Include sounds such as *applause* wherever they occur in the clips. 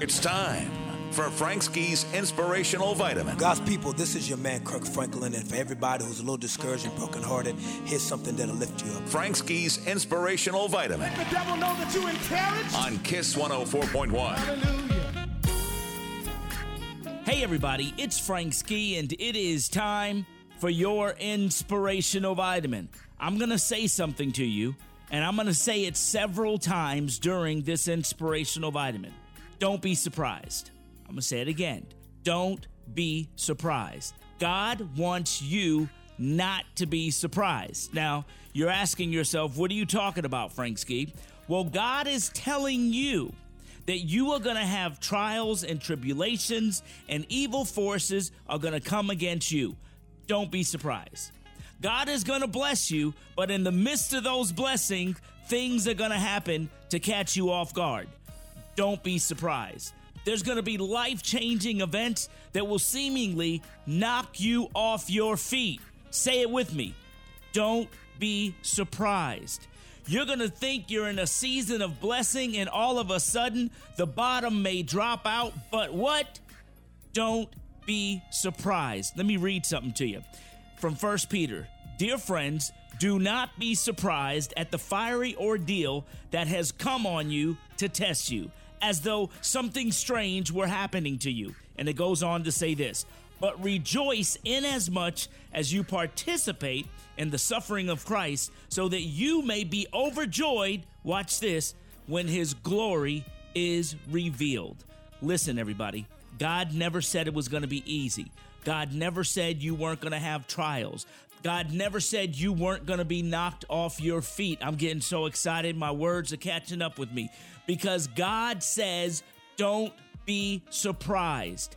It's time for Frank Ski's Inspirational Vitamin. God's people, this is your man Kirk Franklin, and for everybody who's a little discouraged and brokenhearted, here's something that'll lift you up. Frank Ski's Inspirational Vitamin Let the devil know that you encouraged. on Kiss 104.1. Hallelujah. Hey, everybody, it's Frank Ski, and it is time for your inspirational vitamin. I'm going to say something to you, and I'm going to say it several times during this inspirational vitamin. Don't be surprised. I'm going to say it again. Don't be surprised. God wants you not to be surprised. Now, you're asking yourself, what are you talking about, Frank Ski? Well, God is telling you that you are going to have trials and tribulations, and evil forces are going to come against you. Don't be surprised. God is going to bless you, but in the midst of those blessings, things are going to happen to catch you off guard. Don't be surprised. There's going to be life changing events that will seemingly knock you off your feet. Say it with me. Don't be surprised. You're going to think you're in a season of blessing, and all of a sudden, the bottom may drop out. But what? Don't be surprised. Let me read something to you from 1 Peter. Dear friends, do not be surprised at the fiery ordeal that has come on you to test you, as though something strange were happening to you. And it goes on to say this But rejoice inasmuch as you participate in the suffering of Christ, so that you may be overjoyed, watch this, when his glory is revealed. Listen, everybody, God never said it was going to be easy. God never said you weren't going to have trials. God never said you weren't going to be knocked off your feet. I'm getting so excited. My words are catching up with me because God says, don't be surprised.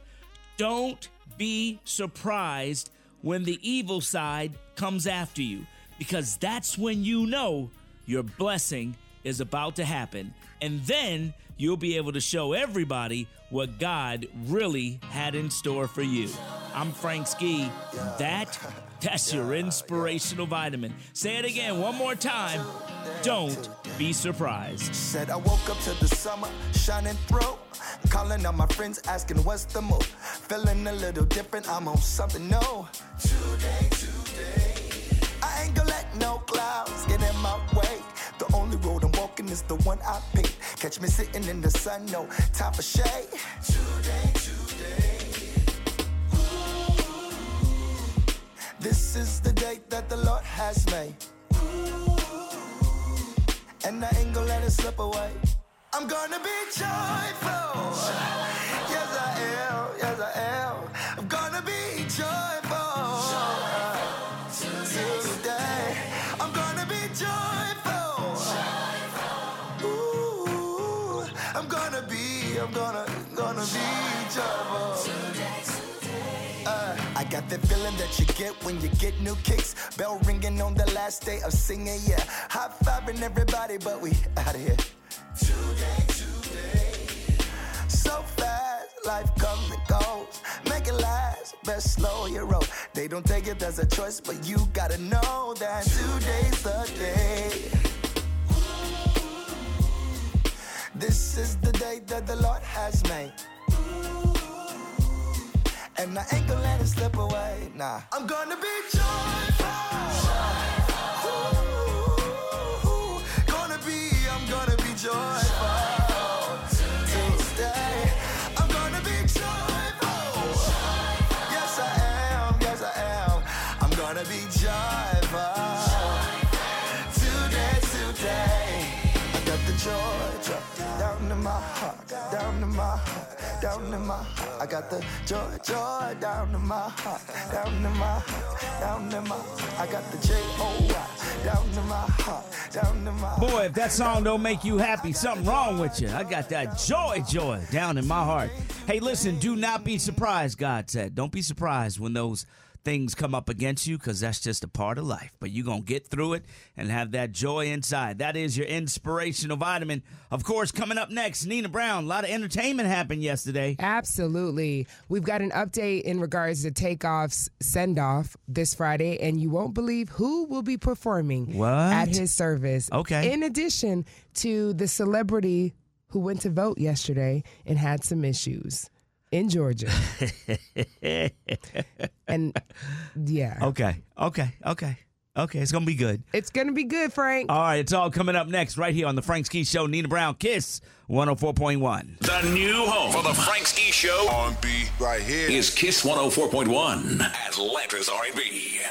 Don't be surprised when the evil side comes after you because that's when you know your blessing is about to happen. And then you'll be able to show everybody what God really had in store for you. I'm Frank Ski. That, that's your inspirational vitamin. Say it again one more time. Don't be surprised. Said I woke up to the summer shining through. Calling on my friends, asking what's the move. Feeling a little different, I'm on something new. Today, today. I ain't gonna let no clouds get in my way. Is the one I picked. Catch me sitting in the sun, no time for shade. Today, today. Ooh. This is the day that the Lord has made. Ooh. And I ain't gonna let it slip away. I'm gonna be joyful. Yes, I'm gonna, gonna be joyful. Uh, I got that feeling that you get when you get new kicks. Bell ringing on the last day of singing, yeah. High fiving everybody, but we out of here. Today, today. So fast, life comes and goes. Make it last, best slow your roll. They don't take it as a choice, but you gotta know that today's the day. This is the day that the Lord has made. And I ain't gonna let it slip away, nah. I'm gonna be joyful. Down in my heart. I got the joy, joy down in my heart, down in my heart, down in my. I got the J O Y down in my heart, down in my. Boy, if that song don't make you happy, something wrong with you. I got that joy, joy down in my heart. Hey, listen, do not be surprised, God said. Don't be surprised when those things come up against you because that's just a part of life. But you're going to get through it and have that joy inside. That is your inspirational vitamin. Of course, coming up next, Nina Brown. A lot of entertainment happened yesterday. Absolutely. We've got an update in regards to Takeoff's send off this Friday, and you won't believe who will be performing What? at his service. Okay. In addition to the celebrity who went to vote yesterday and had some issues in Georgia. *laughs* and yeah, Okay, okay, okay, okay. It's gonna be good. it's going to be good, Frank. All right, it's all coming up next right here on the Frank Ski Show. Nina Brown, Kiss 104.1. The new home for the Frank Ski Show R&B right here. is Kiss 104.1, Atlanta's R&B.